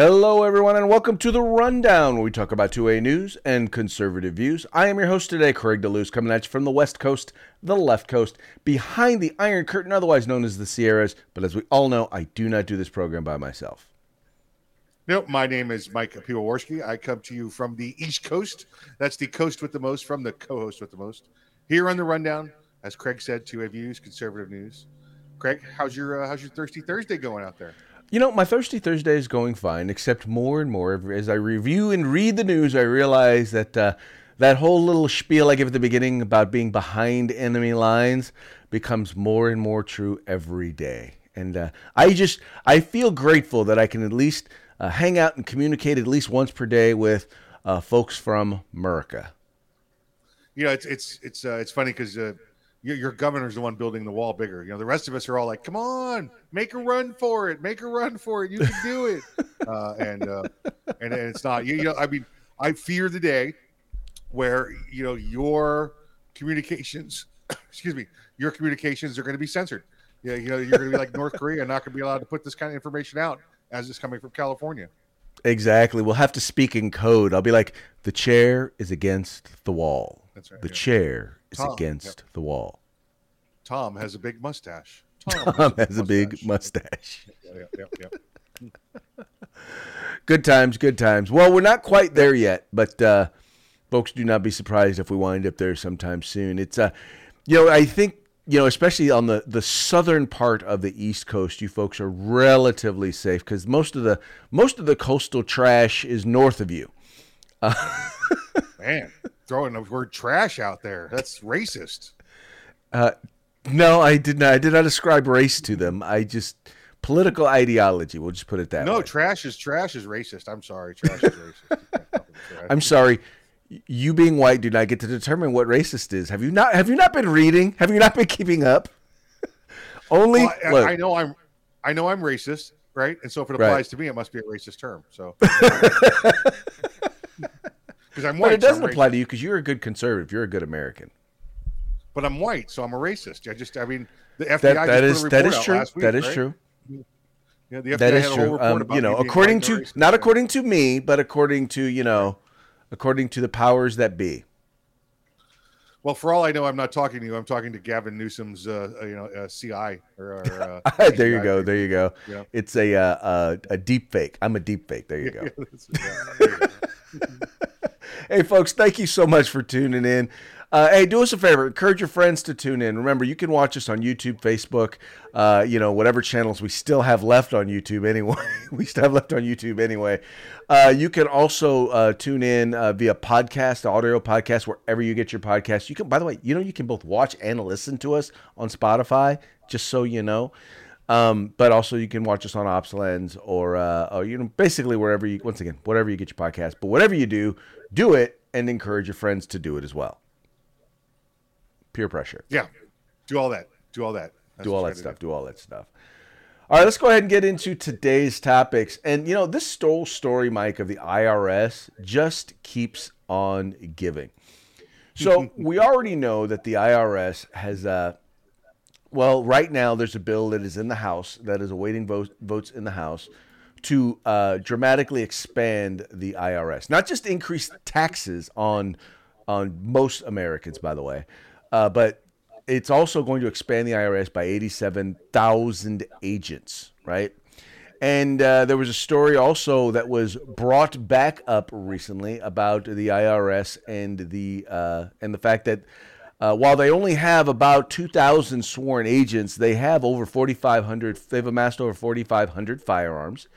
Hello, everyone, and welcome to the Rundown, where we talk about 2A news and conservative views. I am your host today, Craig DeLuz, coming at you from the West Coast, the left coast, behind the Iron Curtain, otherwise known as the Sierras. But as we all know, I do not do this program by myself. Nope, my name is Mike Piwowarski. I come to you from the East Coast. That's the coast with the most, from the co-host with the most. Here on the Rundown, as Craig said, 2A views, conservative news. Craig, how's your uh, how's your Thirsty Thursday going out there? You know, my Thirsty Thursday is going fine, except more and more as I review and read the news, I realize that uh, that whole little spiel I give at the beginning about being behind enemy lines becomes more and more true every day. And uh, I just, I feel grateful that I can at least uh, hang out and communicate at least once per day with uh, folks from America. You know, it's it's it's uh, it's funny because uh, your, your governor's the one building the wall bigger. You know, the rest of us are all like, "Come on, make a run for it, make a run for it. You can do it." uh, and, uh, and and it's not. You, you know, I mean, I fear the day where you know your communications, excuse me, your communications are going to be censored. Yeah, you know, you're going to be like North Korea, not going to be allowed to put this kind of information out as it's coming from California. Exactly. We'll have to speak in code. I'll be like, the chair is against the wall. That's right. The yeah. chair is Tom, against yep. the wall. Tom has a big mustache. Tom has a big mustache. Yeah, yeah, yeah, Good times, good times. Well, we're not quite there yet, but uh, folks, do not be surprised if we wind up there sometime soon. It's uh, you know, I think you know, especially on the the southern part of the East Coast, you folks are relatively safe because most of the most of the coastal trash is north of you. Uh, Man, throwing the word trash out there. That's racist. Uh, no, I did not. I did not ascribe race to them. I just political ideology. We'll just put it that no, way. No, trash is trash is racist. I'm sorry, trash is racist. I'm sorry. You being white do not get to determine what racist is. Have you not? Have you not been reading? Have you not been keeping up? Only well, I, look, I know I'm. I know I'm racist, right? And so if it applies Right. to me, it must be a racist term. So because I'm but white, it doesn't so apply racist. to you because you're a good conservative. You're a good American. But I'm white, so I'm a racist. I just, I mean, the FBI That that a that out true. week, that is right? true. Yeah, the FBI That is had a whole true. report Um, about you know, according to racist. not according to me, but according to you know, according to the powers that be. Well, for all I know, I'm not talking to you. I'm talking to Gavin Newsom's, uh, uh, you know, uh, CI or. or uh, there you go. There you go. Yeah. It's a uh, a, a deep fake. I'm a deep fake. There you go. Yeah, there you go. Hey, folks, thank you so much for tuning in. Uh, hey, do us a favor. Encourage your friends to tune in. Remember, you can watch us on YouTube, Facebook, uh, you know, whatever channels we still have left on YouTube anyway. we still have left on YouTube anyway. Uh, you can also uh, tune in uh, via podcast, audio podcast, wherever you get your podcasts. You can, by the way, you know, you can both watch and listen to us on Spotify, just so you know. Um, but also you can watch us on OpsLens or, uh, or you know basically wherever you once again whatever you get your podcast. But whatever you do, do it and encourage your friends to do it as well. Peer pressure. yeah, do all that. Do all that. That's do all that stuff. Do all that stuff. All right, let's go ahead and get into today's topics. And you know, this stole story, Mike, of the IRS just keeps on giving. So we already know that the IRS has uh well, right now there's a bill that is in the House that is awaiting votes votes in the House to uh, dramatically expand the IRS, not just increase taxes on on most Americans, by the way, uh, but it's also going to expand the IRS by 87,000 agents, right? And uh, there was a story also that was brought back up recently about the IRS and the uh, and the fact that uh, while they only have about 2,000 sworn agents, they have over 4,500. They've amassed over 4,500 firearms,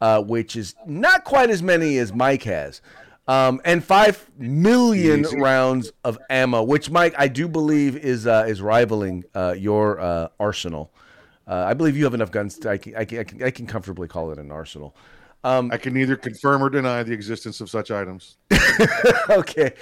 uh, which is not quite as many as Mike has. Um, and five million rounds of ammo, which Mike I do believe is uh, is rivaling uh, your uh, arsenal. Uh, I believe you have enough guns. To, I, can, I, can, I can I can comfortably call it an arsenal. I can neither confirm or deny the existence of such items. okay.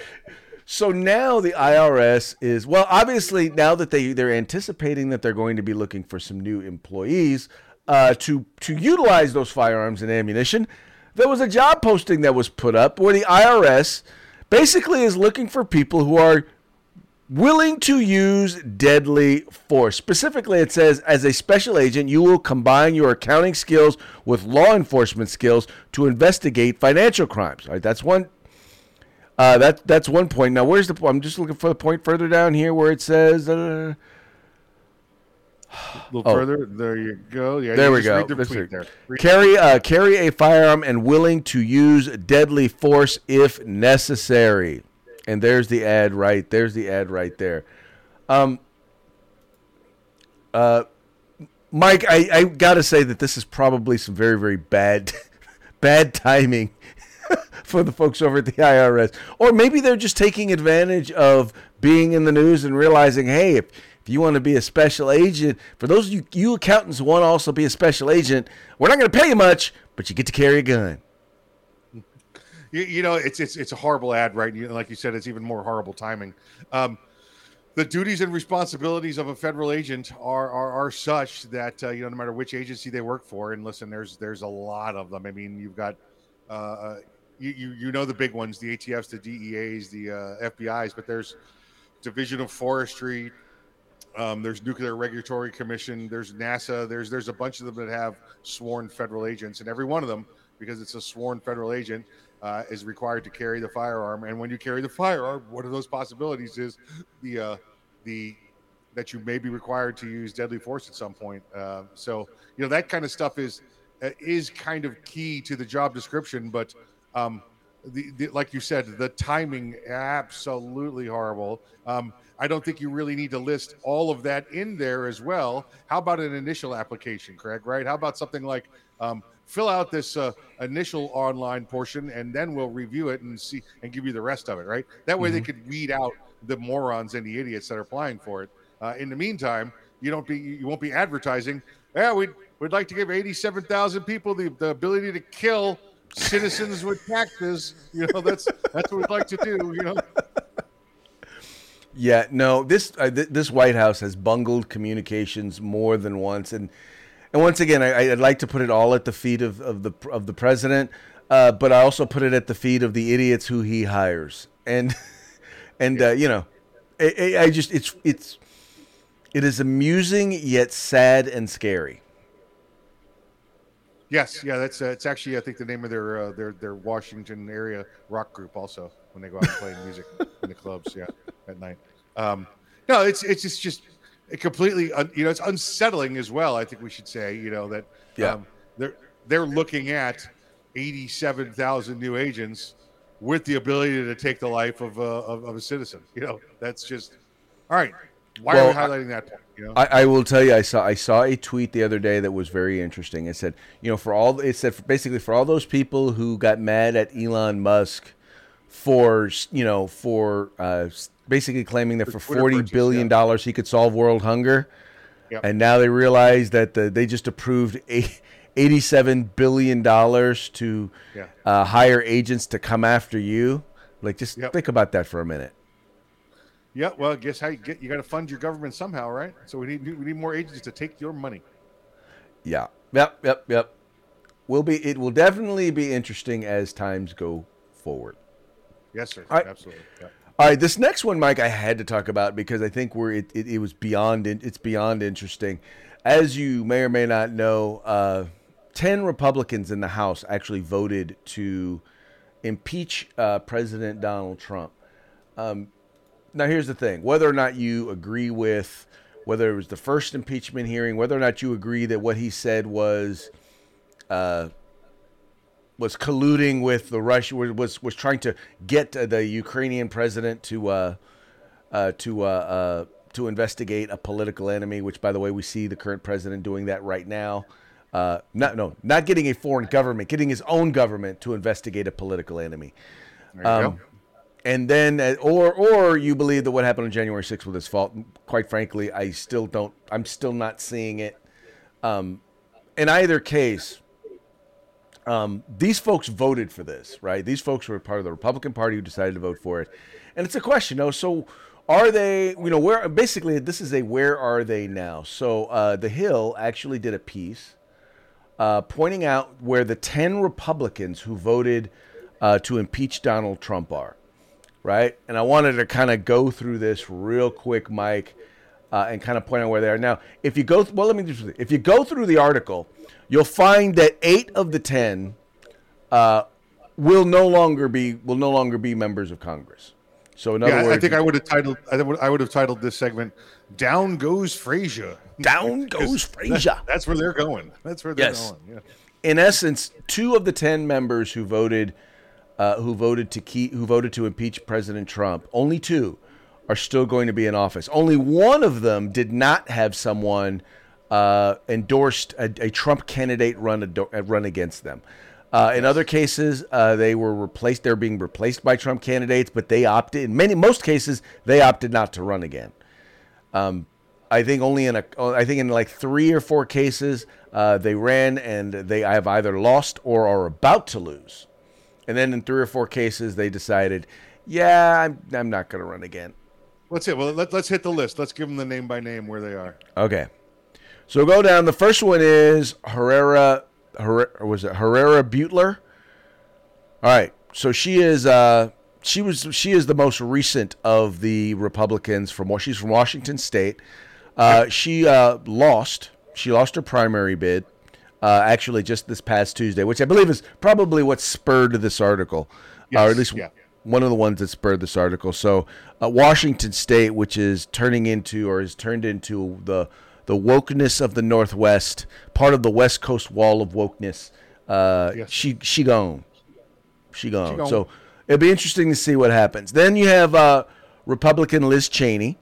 So now the IRS is well, obviously now that they they're anticipating that they're going to be looking for some new employees uh, to to utilize those firearms and ammunition. There was a job posting that was put up where the IRS basically is looking for people who are willing to use deadly force. Specifically, it says as a special agent, you will combine your accounting skills with law enforcement skills to investigate financial crimes. All right, that's one. Uh, that that's one point. Now, where's the? I'm just looking for the point further down here where it says. Uh, a little oh. further. There you go. Yeah, there we go. The carry uh, carry a firearm and willing to use deadly force if necessary. And there's the ad right. There's the ad right there. Um, uh, Mike, I, I got to say that this is probably some very, very bad, bad timing for the folks over at the IRS. Or maybe they're just taking advantage of being in the news and realizing, hey, if, if you want to be a special agent, for those of you, you accountants want to also be a special agent, we're not going to pay you much, but you get to carry a gun you, you know, it's it's it's a horrible ad, right? You, like you said, it's even more horrible timing. Um, the duties and responsibilities of a federal agent are are, are such that uh, you know no matter which agency they work for, and listen, there's there's a lot of them. I mean, you've got uh, uh you, you you know the big ones, the ATFs, the DEAs, the uh, FBI's, but there's Division of Forestry. Um, there's Nuclear Regulatory Commission. There's NASA. There's there's a bunch of them that have sworn federal agents, and every one of them, because it's a sworn federal agent, uh, is required to carry the firearm. And when you carry the firearm, one of those possibilities is the uh, the that you may be required to use deadly force at some point. Uh, so you know that kind of stuff is uh, is kind of key to the job description, but. Um, the, the, like you said, the timing absolutely horrible. Um, I don't think you really need to list all of that in there as well. How about an initial application, Craig? Right? How about something like um, fill out this uh, initial online portion and then we'll review it and see and give you the rest of it right that way mm-hmm. they could weed out the morons and the idiots that are applying for it uh, in the meantime you don't be you won't be advertising yeah we'd, we'd like to give 87000 people the, the ability to kill citizens with taxes you know that's that's what we'd like to do you know yeah no this uh, th- this white house has bungled communications more than once and and once again, I, would like to put it all at the feet of, of the of the president, uh, but I also put it at the feet of the idiots who he hires. And and uh, you know, I, I just it's it's it is amusing yet sad and scary. Yes, yeah, that's uh, it's actually I think the name of their uh, their their Washington area rock group also when they go out and play music in the clubs, yeah, at night. Um, no, it's it's just just it completely you know it's unsettling as well i think we should say you know that yeah. Um, they're they're looking at 87,000 new agents with the ability to take the life of, uh, of, of a citizen you know that's just all right why well, are we highlighting that point you know? I, I, will tell you i saw i saw a tweet the other day that was very interesting it said you know for all it said basically for all those people who got mad at elon musk for you know for uh, basically claiming that for forty billion dollars yeah. he could solve world hunger, yep. and now they realize that the, they just approved eighty-seven billion dollars to yeah. uh, hire agents to come after you. Like, just yep. think about that for a minute. Yeah, well, guess how you get you got to fund your government somehow, right? So we need we need more agents to take your money. Yeah. Yep. Yep. Yep. Will be. It will definitely be interesting as times go forward. Yes, sir. Absolutely. Yeah. All right, this next one, Mike, I had to talk about because I think we're it, it, it was beyond it's beyond interesting. As you may or may not know, uh, ten Republicans in the House actually voted to impeach uh, President Donald Trump. Um, now, here's the thing: whether or not you agree with whether it was the first impeachment hearing, whether or not you agree that what he said was uh, was colluding with the Russia was was trying to get the Ukrainian president to uh, uh, to uh, uh, to investigate a political enemy. Which, by the way, we see the current president doing that right now. Uh, not no, not getting a foreign government, getting his own government to investigate a political enemy. Um, and then, uh, or or you believe that what happened on January 6th was his fault? Quite frankly, I still don't. I'm still not seeing it. Um, in either case, um, these folks voted for this, right? These folks were part of the Republican Party who decided to vote for it, and it's a question, though. So, are they? You know, where basically this is a where are they now? So, uh, the Hill actually did a piece uh, pointing out where the ten Republicans who voted uh, to impeach Donald Trump are. right? And I wanted to kind of go through this real quick, Mike, uh, and kind of point out where they are now. If you go, th- well, let me just if you go through the article, you'll find that eight of the ten uh, will no longer be will no longer be members of Congress. So in other Yeah, words, I think I would have titled. I would, I would have titled this segment "Down Goes Frazier." down goes Frazier. That's where they're going. That's where they're Yes. going. Yeah. in essence, two of the ten members who voted, uh, who voted to keep, who voted to impeach President Trump, only two are still going to be in office. Only one of them did not have someone uh, endorsed a, a Trump candidate run ado- uh, run against them. Uh, in other cases, uh, they were replaced. They're being replaced by Trump candidates, but they opted. In many most cases, they opted not to run again. I think only in a, I think in like three or four cases, uh, they ran and they have either lost or are about to lose. And then in three or four cases, they decided, yeah, I'm, I'm not going to run again. Let's hit. Well, let, let's hit the list. Let's give them the name by name where they are. Okay. So go down. The first one is Herrera, Herrera was it Herrera Beutler? All right. So she is uh she was she is the most recent of the Republicans from she's from Washington state. Uh, she uh, lost. She lost her primary bid. Uh, actually, just this past Tuesday, which I believe is probably what spurred this article, or at least yeah. One of the ones that spurred this article. So, uh, Washington State, which is turning into or is turned into the the wokeness of the Northwest, part of the West Coast wall of wokeness. Uh, Yes. She she gone, she gone. gone. So it'll be interesting to see what happens. Then you have uh, Republican Liz Cheney,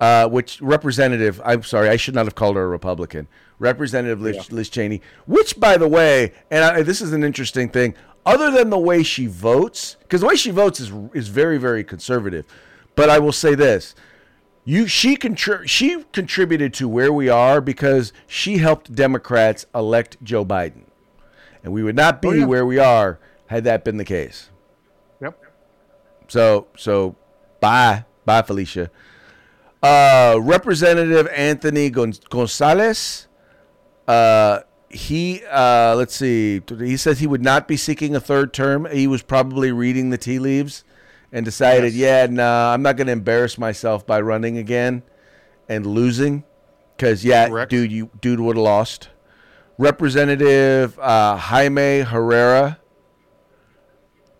uh, which representative. I'm sorry, I should not have called her a Republican. Representative Liz, Liz Cheney, which, by the way, and I, this is an interesting thing. Other than the way she votes, because the way she votes is is very very conservative, but I will say this: you she contri- she contributed to where we are because she helped Democrats elect Joe Biden, and we would not be Oh, yeah. where we are had that been the case. Yep. So so bye bye Felicia. Uh, Representative Anthony Gon- Gonzalez. Uh, he uh, let's see. He says he would not be seeking a third term. He was probably reading the tea leaves and decided, yeah, nah, I'm not going to embarrass myself by running again and losing. Because yeah, Correct. dude, you dude would have lost. Representative uh, Jaime Herrera.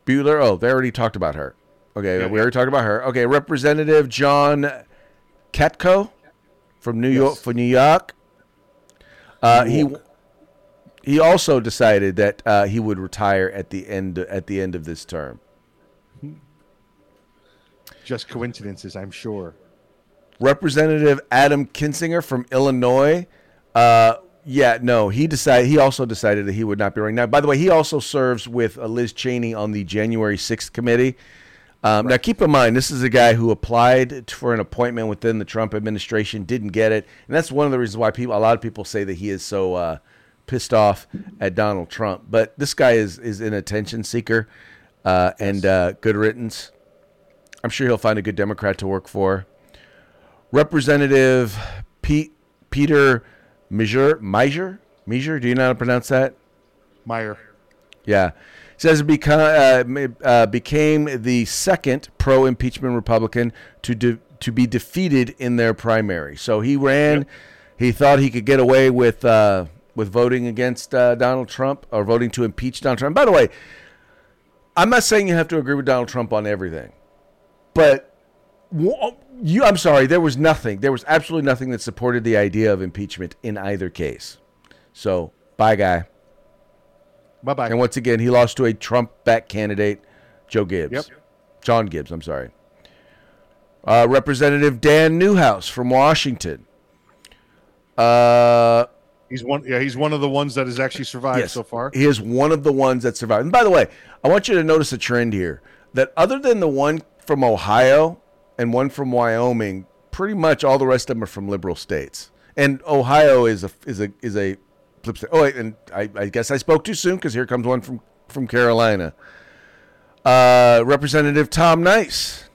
Beutler. Oh, they already talked about her. Okay, Yeah, we yeah. already talked about her. Okay, Representative John Katko from New York. For New York, uh, he. He also decided that uh, he would retire at the end at the end of this term. Just coincidences, I'm sure. Representative Adam Kinzinger from Illinois. Uh, yeah, no, he decided. He also decided that he would not be running. Now, by the way, he also serves with uh, Liz Cheney on the January sixth committee. Um, Now, keep in mind, this is a guy who applied for an appointment within the Trump administration, didn't get it, and that's one of the reasons why people, a lot of people say that he is so uh, pissed off at Donald Trump. But this guy is is an attention seeker uh, and uh, good riddance. I'm sure he'll find a good Democrat to work for. Representative Pete Peter Measure Measure Measure. Do you know how to pronounce that? Meyer. Yeah. Says it beca- uh, uh, became the second pro impeachment Republican to de- to be defeated in their primary. So he ran. He thought he could get away with uh, with voting against uh, Donald Trump or voting to impeach Donald Trump. By the way, I'm not saying you have to agree with Donald Trump on everything, but you. I'm sorry. There was nothing. There was absolutely nothing that supported the idea of impeachment in either case. So bye, guy. Bye bye. And once again, he lost to a Trump back candidate, Joe Gibbs. Yep. John Gibbs, I'm sorry. Uh, Representative Dan Newhouse from Washington. Uh, He's one. Yeah, he's one of the ones that has actually survived yes, so far. He is one of the ones that survived. And by the way, I want you to notice a trend here that other than the one from Ohio and one from Wyoming, pretty much all the rest of them are from liberal states. And Ohio is a is a is a flip state. Oh, wait, and I, I guess I spoke too soon because here comes one from from Carolina. Uh, Representative Tom Nice.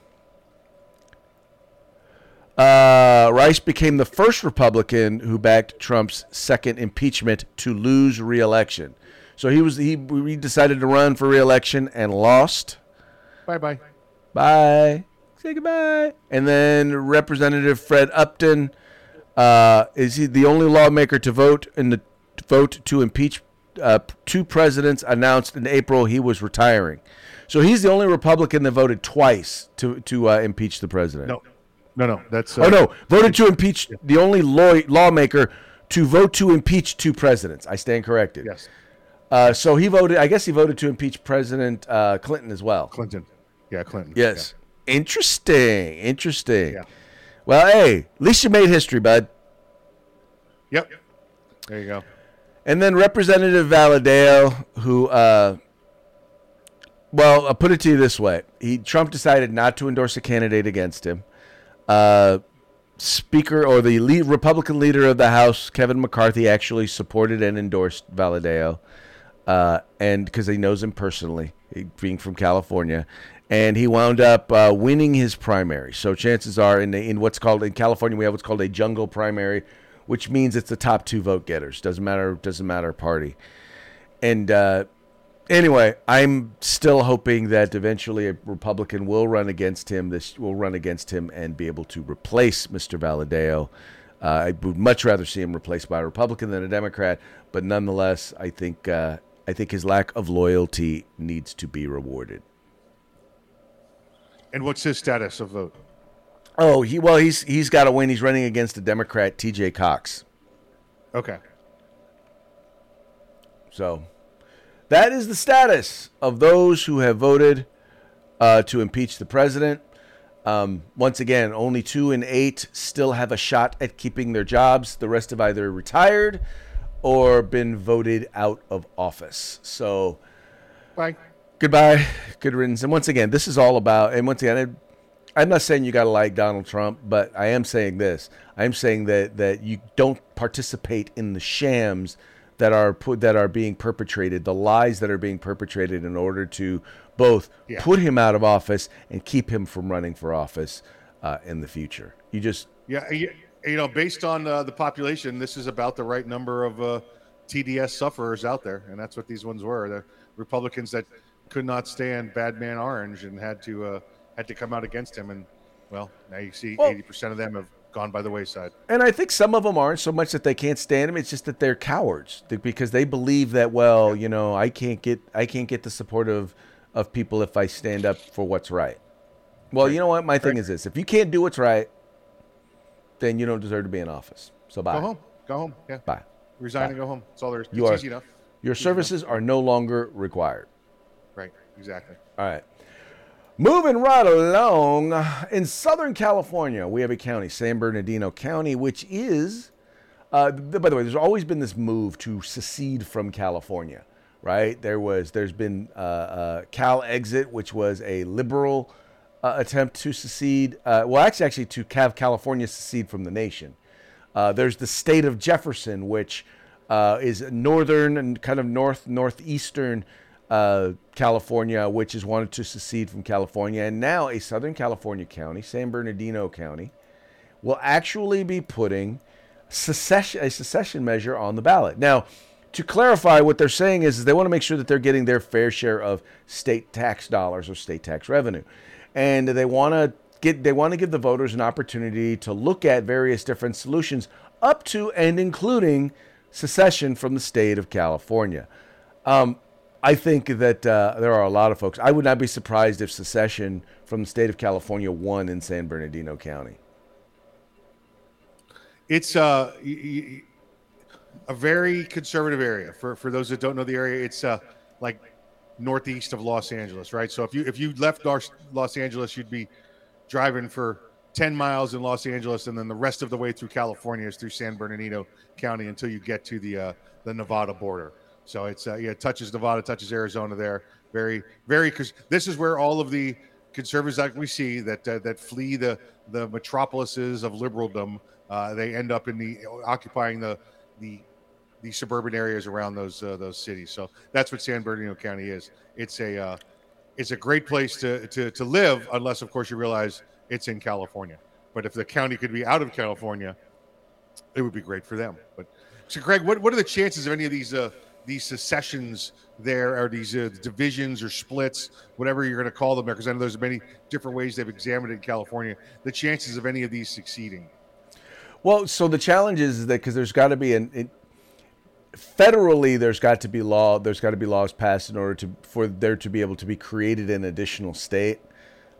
Uh, Rice became the first Republican who backed Trump's second impeachment to lose re-election. So he was he, he decided to run for re-election and lost. Bye bye. Bye. Say goodbye. And then Representative Fred Upton uh, is he the only lawmaker to vote in the to vote to impeach uh, two presidents announced in April he was retiring. So he's the only Republican that voted twice to to uh, impeach the president. No, no, no. That's Oh no, voted to impeach the only law- lawmaker to vote to impeach two presidents. I stand corrected. Yes, Uh, so he voted. I guess he voted to impeach President uh, Clinton as well. Clinton. Yeah, Clinton. Yes. Interesting. Interesting. Yeah. Well, hey, at least you made history, bud. Yeah. Yep. There you go. And then Representative Valadao, who, uh, well, I'll put it to you this way: he Trump decided not to endorse a candidate against him. Uh, Speaker or the lead Republican leader of the House, Kevin McCarthy, actually supported and endorsed Valadao, uh, and because he knows him personally, being from California, and he wound up uh, winning his primary. So chances are, in the, in what's called in California, we have what's called a jungle primary, which means it's the top two vote getters. Doesn't matter. Doesn't matter party. And uh, anyway, I'm still hoping that eventually a Republican will run against him. This will run against him and be able to replace Mr. Valadao. Uh, I would much rather see him replaced by a Republican than a Democrat, but nonetheless, I think uh, I think his lack of loyalty needs to be rewarded. And what's his status of vote? Oh, he well, he's he's got to win. He's running against a Democrat, T.J. Cox. Okay. So that is the status of those who have voted uh, to impeach the president. Um, once again, only two in eight still have a shot at keeping their jobs. The rest have either retired or been voted out of office. So Bye. goodbye, good riddance. And once again, this is all about. And once again, I, I'm not saying you got to like Donald Trump, but I am saying this. I am saying that that you don't participate in the shams that are put that are being perpetrated, the lies that are being perpetrated in order to both Yeah. put him out of office and keep him from running for office uh, in the future. You just Yeah, you, you know, based on uh, the population, this is about the right number of uh, TDS sufferers out there, and that's what these ones were. The Republicans that could not stand Bad Man Orange and had to uh, had to come out against him, and well, now you see Well- eighty percent of them have gone by the wayside. And I think some of them aren't so much that they can't stand him. It's just that they're cowards because they believe that well, you know, I can't get I can't get the support of of people if I stand up for what's right. Well, you know what? My thing is this: if you can't do what's right, then you don't deserve to be in office. So bye. Go home. Go home. Yeah. Bye. Resign and go home. That's all there is. You it's are- easy enough. Your services are no longer required. Right. Exactly. All right. Moving right along, in Southern California, we have a county, San Bernardino County, which is, uh, by the way, there's always been this move to secede from California, right? There was, there's been uh, uh, Cal Exit, which was a liberal uh, attempt to secede. Uh, well, actually, actually, to have California secede from the nation. Uh, there's the state of Jefferson, which is northern and kind of north northeastern uh, California, which has wanted to secede from California, and now a Southern California county, San Bernardino County, will actually be putting secession, a secession measure on the ballot. Now, to clarify, what they're saying is, is they want to make sure that they're getting their fair share of state tax dollars or state tax revenue, and they want to get they want to give the voters an opportunity to look at various different solutions, up to and including secession from the state of California. Um, I think that uh, there are a lot of folks. I would not be surprised if secession from the state of California won in San Bernardino County. It's uh, a very conservative area. For for those that don't know the area, it's uh, like northeast of Los Angeles, right? So if you if you left Los Angeles, you'd be driving for ten miles in Los Angeles, and then the rest of the way through California is through San Bernardino County until you get to the uh, the Nevada border. So it's uh, yeah, it touches Nevada, touches Arizona there. Very very because this is where all of the conservatives that we see that uh, that flee the the metropolises of liberaldom, uh, they end up in the occupying the the the suburban areas around those uh, those cities. So that's what San Bernardino County is. It's a uh, it's a great place to, to to live, unless of course you realize it's in California. But if the county could be out of California, it would be great for them. But so, Craig, what what are the chances of any of these uh, these secessions there or these uh, divisions or splits, whatever you're going to call them there, because I know there's many different ways they've examined it in California. The chances of any of these succeeding. Well, so the challenge is that because there's got to be an it, federally, there's got to be law, there's got to be laws passed in order to for there to be able to be created an additional state.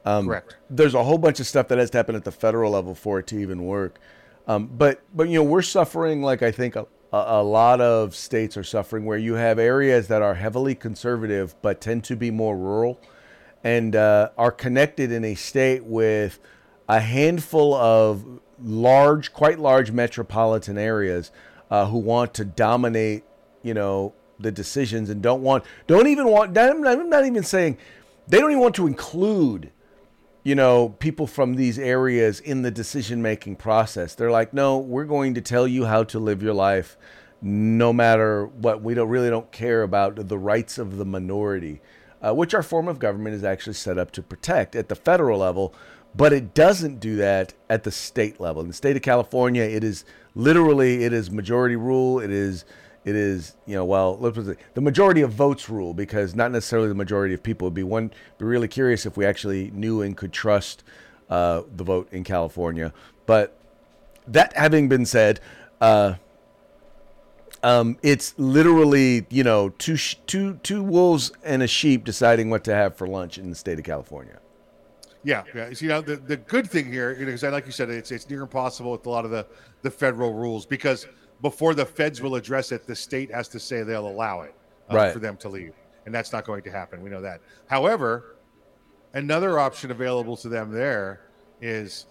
Um, Correct. There's a whole bunch of stuff that has to happen at the federal level for it to even work. Um, but but you know we're suffering like I think a, a lot of states are suffering where you have areas that are heavily conservative but tend to be more rural and uh, are connected in a state with a handful of large, quite large metropolitan areas uh, who want to dominate, you know, the decisions and don't want, don't even want. I'm not even saying they don't even want to include you know, people from these areas in the decision making process. They're like, no, we're going to tell you how to live your life no matter what. We don't really don't care about the rights of the minority, uh, which our form of government is actually set up to protect at the federal level. But it doesn't do that at the state level. In the state of California, it is literally it is majority rule. It is it is you know well the majority of votes rule because not necessarily the majority of people would be one be really curious if we actually knew and could trust uh, the vote in California. But that having been said, uh, um, it's literally you know two sh- two two wolves and a sheep deciding what to have for lunch in the state of California. Yeah, yeah. You know the, the good thing here, because you know, like you said, it's it's near impossible with a lot of the the federal rules because before the feds will address it, the state has to say they'll allow it uh, right. for them to leave. And that's not going to happen. We know that. However, another option available to them there is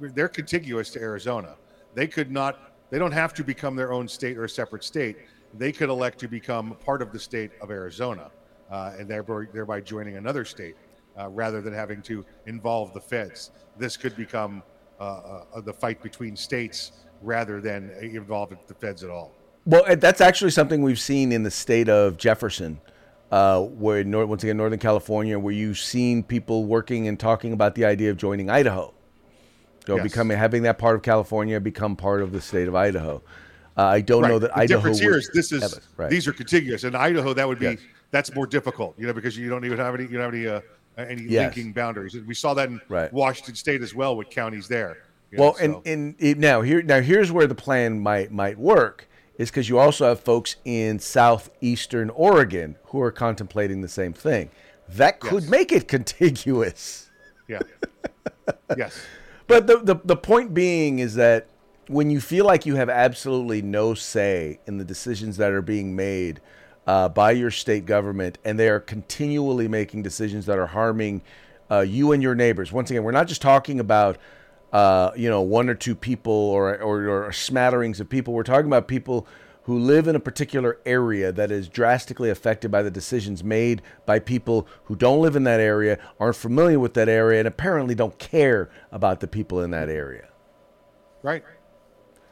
they're contiguous to Arizona. They could not, they don't have to become their own state or a separate state. They could elect to become part of the state of Arizona uh, and thereby, thereby joining another state uh, rather than having to involve the feds. This could become uh, uh, the fight between states rather than involved the feds at all. Well, that's actually something we've seen in the state of Jefferson, uh, where once again Northern California, where you've seen people working and talking about the idea of joining Idaho, so yes. becoming having that part of California become part of the state of Idaho. Uh, I don't right. know that the Idaho. Difference here is this is right. these are contiguous. In Idaho, that would be yes. that's more difficult, you know, because you don't even have any you don't have any uh, any yes. linking boundaries. We saw that in right. Washington State as well with counties there well, know, and, so. and now here now here's where the plan might might work is because you also have folks in southeastern Oregon who are contemplating the same thing. That could yes. make it contiguous. Yeah. yes. But the, the the point being is that when you feel like you have absolutely no say in the decisions that are being made uh, by your state government, and they are continually making decisions that are harming uh, you and your neighbors. Once again, we're not just talking about uh, you know, one or two people or, or, or smatterings of people. We're talking about people who live in a particular area that is drastically affected by the decisions made by people who don't live in that area, aren't familiar with that area, and apparently don't care about the people in that area. Right.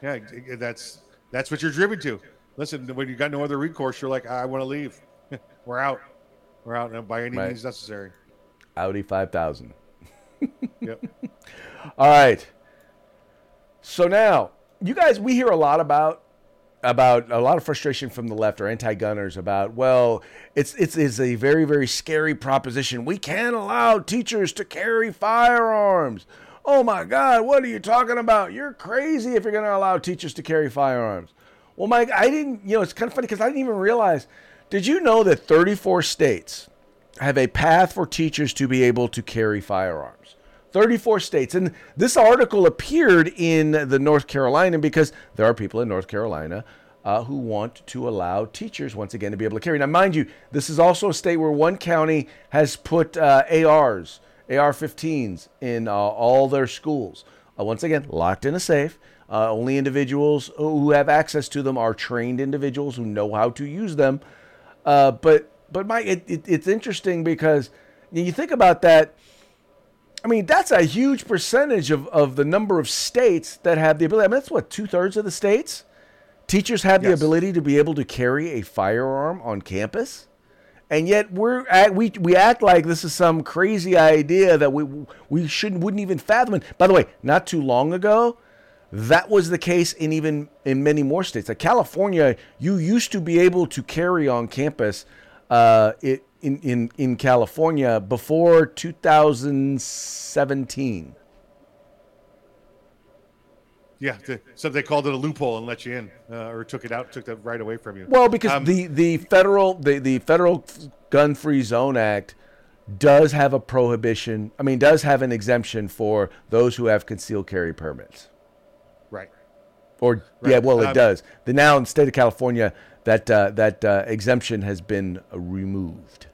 Yeah, that's that's what you're driven to. Listen, when you've got no other recourse, you're like, I want to leave. We're out. We're out by any right. means necessary. Audi 5000. yep. All right. So now, you guys, we hear a lot about about a lot of frustration from the left or anti-gunners about well it's it's, it's a very very scary proposition. We can't allow teachers to carry firearms. Oh my god what are you talking about? You're crazy if you're going to allow teachers to carry firearms. Well mike i didn't you know it's kind of funny because i didn't even realize did you know that 34 states have a path for teachers to be able to carry firearms 34 states. And this article appeared in the North Carolina because there are people in North Carolina uh, who want to allow teachers once again to be able to carry. Now, mind you, this is also a state where one county has put uh, ARs, AR-15s in uh, all their schools. Uh, once again, locked in a safe. Uh, only individuals who have access to them are trained individuals who know how to use them. Uh, but but my it, it, it's interesting because you think about that I mean, that's a huge percentage of, of the number of states that have the ability. I mean, that's what, two thirds of the states? Teachers have yes. the ability to be able to carry a firearm on campus. And yet we're at, we, we act like this is some crazy idea that we, we shouldn't, wouldn't even fathom it. By the way, not too long ago, that was the case in even in many more states. Like California, you used to be able to carry on campus uh, it, in, in, in California before 2017. Yeah, the, so they called it a loophole and let you in, uh, or took it out, took that right away from you. Well, because um, the, the federal the, the federal Gun Free Zone Act does have a prohibition. I mean, does have an exemption for those who have concealed carry permits. Right. Or right. yeah, well, it um, does. The now in the state of California, that uh, that uh, exemption has been removed.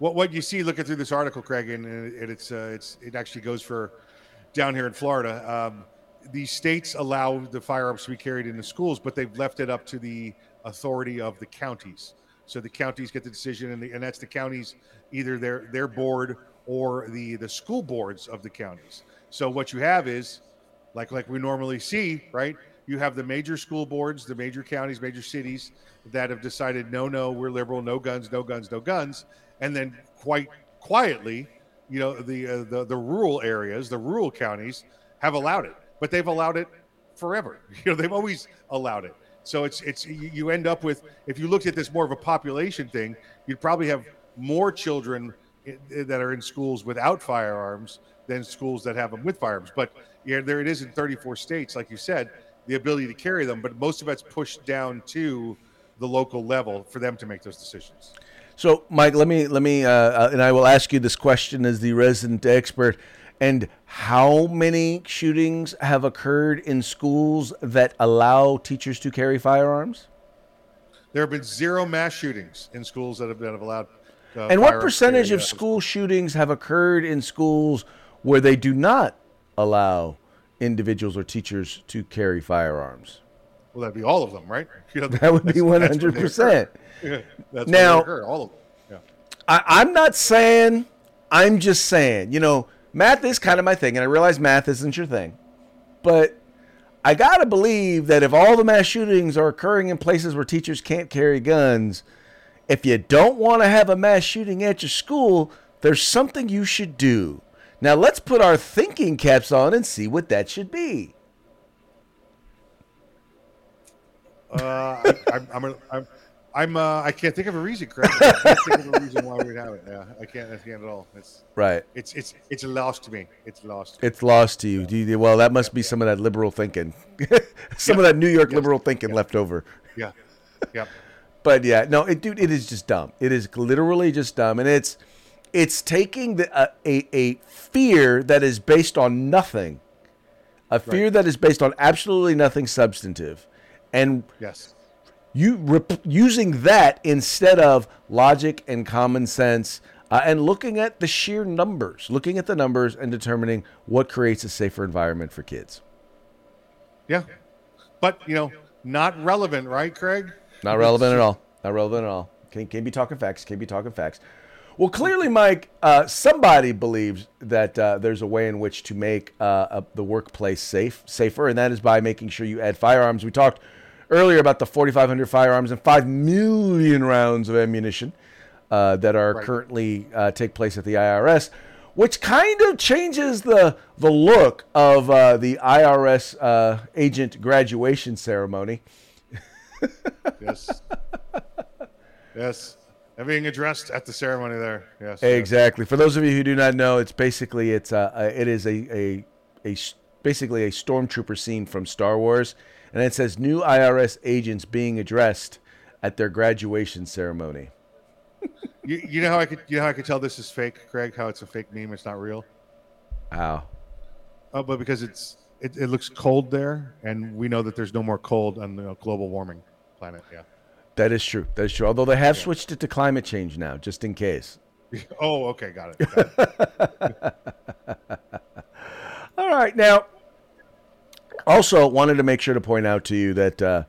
What what you see looking through this article, Craig, and, and it's uh, it's it actually goes for down here in Florida. Um, these states allow the firearms to be carried in the schools, but they've left it up to the authority of the counties. So the counties get the decision, and, the, and that's the counties, either their their board or the the school boards of the counties. So what you have is, like like we normally see, right? You have the major school boards, the major counties, major cities that have decided, no, no, we're liberal, no guns, no guns, no guns, and then quite quietly, you know, the uh, the the rural areas, the rural counties have allowed it but they've allowed it forever. You know, they've always allowed it. So it's it's you end up with if you looked at this more of a population thing, you'd probably have more children that are in schools without firearms than schools that have them with firearms. But yeah, there it is in 34 states, like you said, the ability to carry them. But most of it's pushed down to the local level for them to make those decisions. So, Mike, let me let me, uh, uh and I will ask you this question as the resident expert. And how many shootings have occurred in schools that allow teachers to carry firearms? There have been zero mass shootings in schools that have, been have allowed. Uh, and what percentage of school shootings have occurred in schools where they do not allow individuals or teachers to carry firearms? Well, that'd be all of them, right? You know, that would be one hundred percent. Now, all of them. Yeah. I, I'm not saying. I'm just saying. You know math is kind of my thing, and I realize math isn't your thing. But I got to believe that if all the mass shootings are occurring in places where teachers can't carry guns, if you don't want to have a mass shooting at your school, there's something you should do. Now let's put our thinking caps on and see what that should be. Uh, I, I'm, I'm, I'm, I'm uh, I can't think of a reason, Craig. I can't think of a reason why we'd have it. Yeah, I can't. I can't at all. It's right. It's it's it's lost to me. It's lost. It's lost to you. Do you well, that must be some of that liberal thinking, some of that New York liberal thinking left over. Yeah. Yeah. but yeah, no, it, dude, it is just dumb. It is literally just dumb, and it's it's taking the, uh, a a fear that is based on nothing, a fear right. that is based on absolutely nothing substantive, and yes you rep- using that instead of logic and common sense uh, and looking at the sheer numbers, looking at the numbers and determining what creates a safer environment for kids. Yeah. But, you know, not relevant, right, Craig? Not relevant at all. Not relevant at all. Can't, can't be talking facts. Can't be talking facts. Well, clearly, Mike, uh, somebody believes that uh, there's a way in which to make uh, a, the workplace safe, safer, and that is by making sure you add firearms. We talked earlier about the 4,500 firearms and 5 million rounds of ammunition uh, that are right. currently uh, take place at the IRS, which kind of changes the the look of uh, the IRS uh, agent graduation ceremony. yes. Yes. And being addressed at the ceremony there. Yes. Exactly. Yes. For those of you who do not know, it's basically it's a, uh, it is a, a a basically a stormtrooper scene from Star Wars and it says new IRS agents being addressed at their graduation ceremony. you, you know how I could you know how I could tell this is fake, Craig? How it's a fake meme? It's not real. How? Oh, but because it's it, it looks cold there, and we know that there's no more cold on the global warming planet. Yeah. That is true. That is true. Although they have yeah. switched it to climate change now, just in case. oh, okay, got it. Got it. All right, now also, wanted to make sure to point out to you that, uh,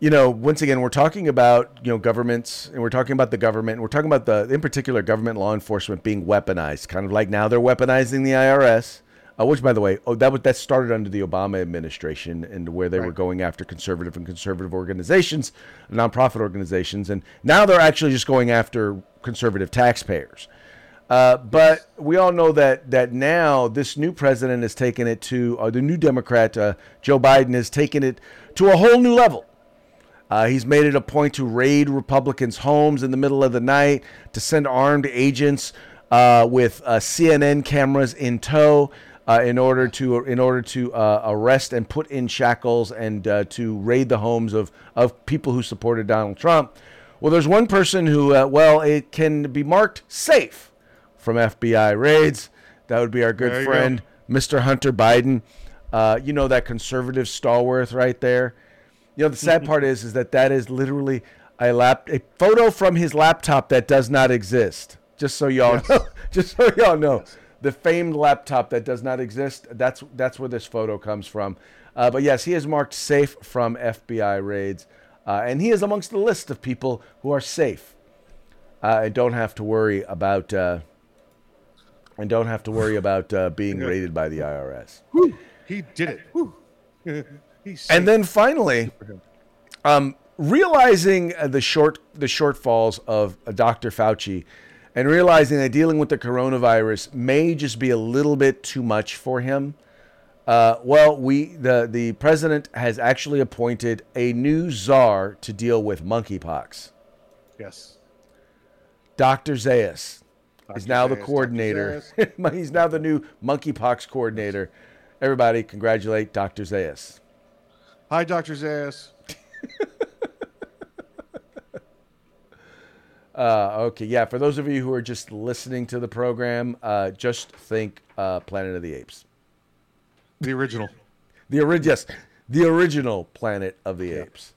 you know, once again, we're talking about you know governments, and we're talking about the government, and we're talking about the, in particular, government law enforcement being weaponized, kind of like now they're weaponizing the IRS. Uh, which, by the way, oh, that was, that started under the Obama administration, and where they right. were going after conservative and conservative organizations, nonprofit organizations, and now they're actually just going after conservative taxpayers. Uh, but we all know that that now this new president has taken it to, or the new Democrat uh, Joe Biden has taken it to a whole new level. Uh, he's made it a point to raid Republicans' homes in the middle of the night, to send armed agents uh, with uh, CNN cameras in tow uh, in order to in order to arrest and put in shackles and to raid the homes of of people who supported Donald Trump. Well, there's one person who, well, it can be marked safe from FBI raids. That would be our good friend, go. Mr. Hunter Biden. Uh, you know that conservative stalwart right there. You know the sad part is, is that that is literally a lap, a photo from his laptop that does not exist. Just so y'all yes. know, just so y'all know, yes. the famed laptop that does not exist. That's that's where this photo comes from. Uh, but yes, he is marked safe from FBI raids, uh, and he is amongst the list of people who are safe uh, and don't have to worry about uh, and don't have to worry about uh, being raided by the IRS. Woo, he did it. and then finally, um, realizing the short the shortfalls of uh, Dr. Fauci, and realizing that dealing with the coronavirus may just be a little bit too much for him. Uh, well, we the the president has actually appointed a new czar to deal with monkeypox. Yes. Dr. Zaius. He's now the coordinator. He's now the new monkeypox coordinator. Everybody, congratulate Dr. Zaius. Hi, Dr. Zaius. uh, okay, yeah. For those of you who are just listening to the program, uh, just think uh, Planet of the Apes. The original. the original, yes, the original Planet of the yeah. Apes.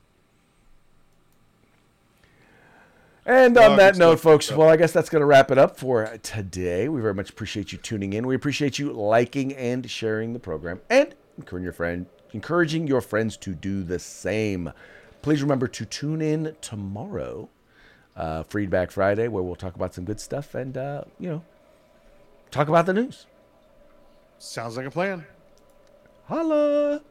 And on that note, folks, well, I guess that's going to wrap it up for today. We very much appreciate you tuning in. We appreciate you liking and sharing the program and encouraging your friend, encouraging your friends to do the same. Please remember to tune in tomorrow, uh, Feedback Friday, where we'll talk about some good stuff and uh, you know talk about the news. Sounds like a plan. Holla.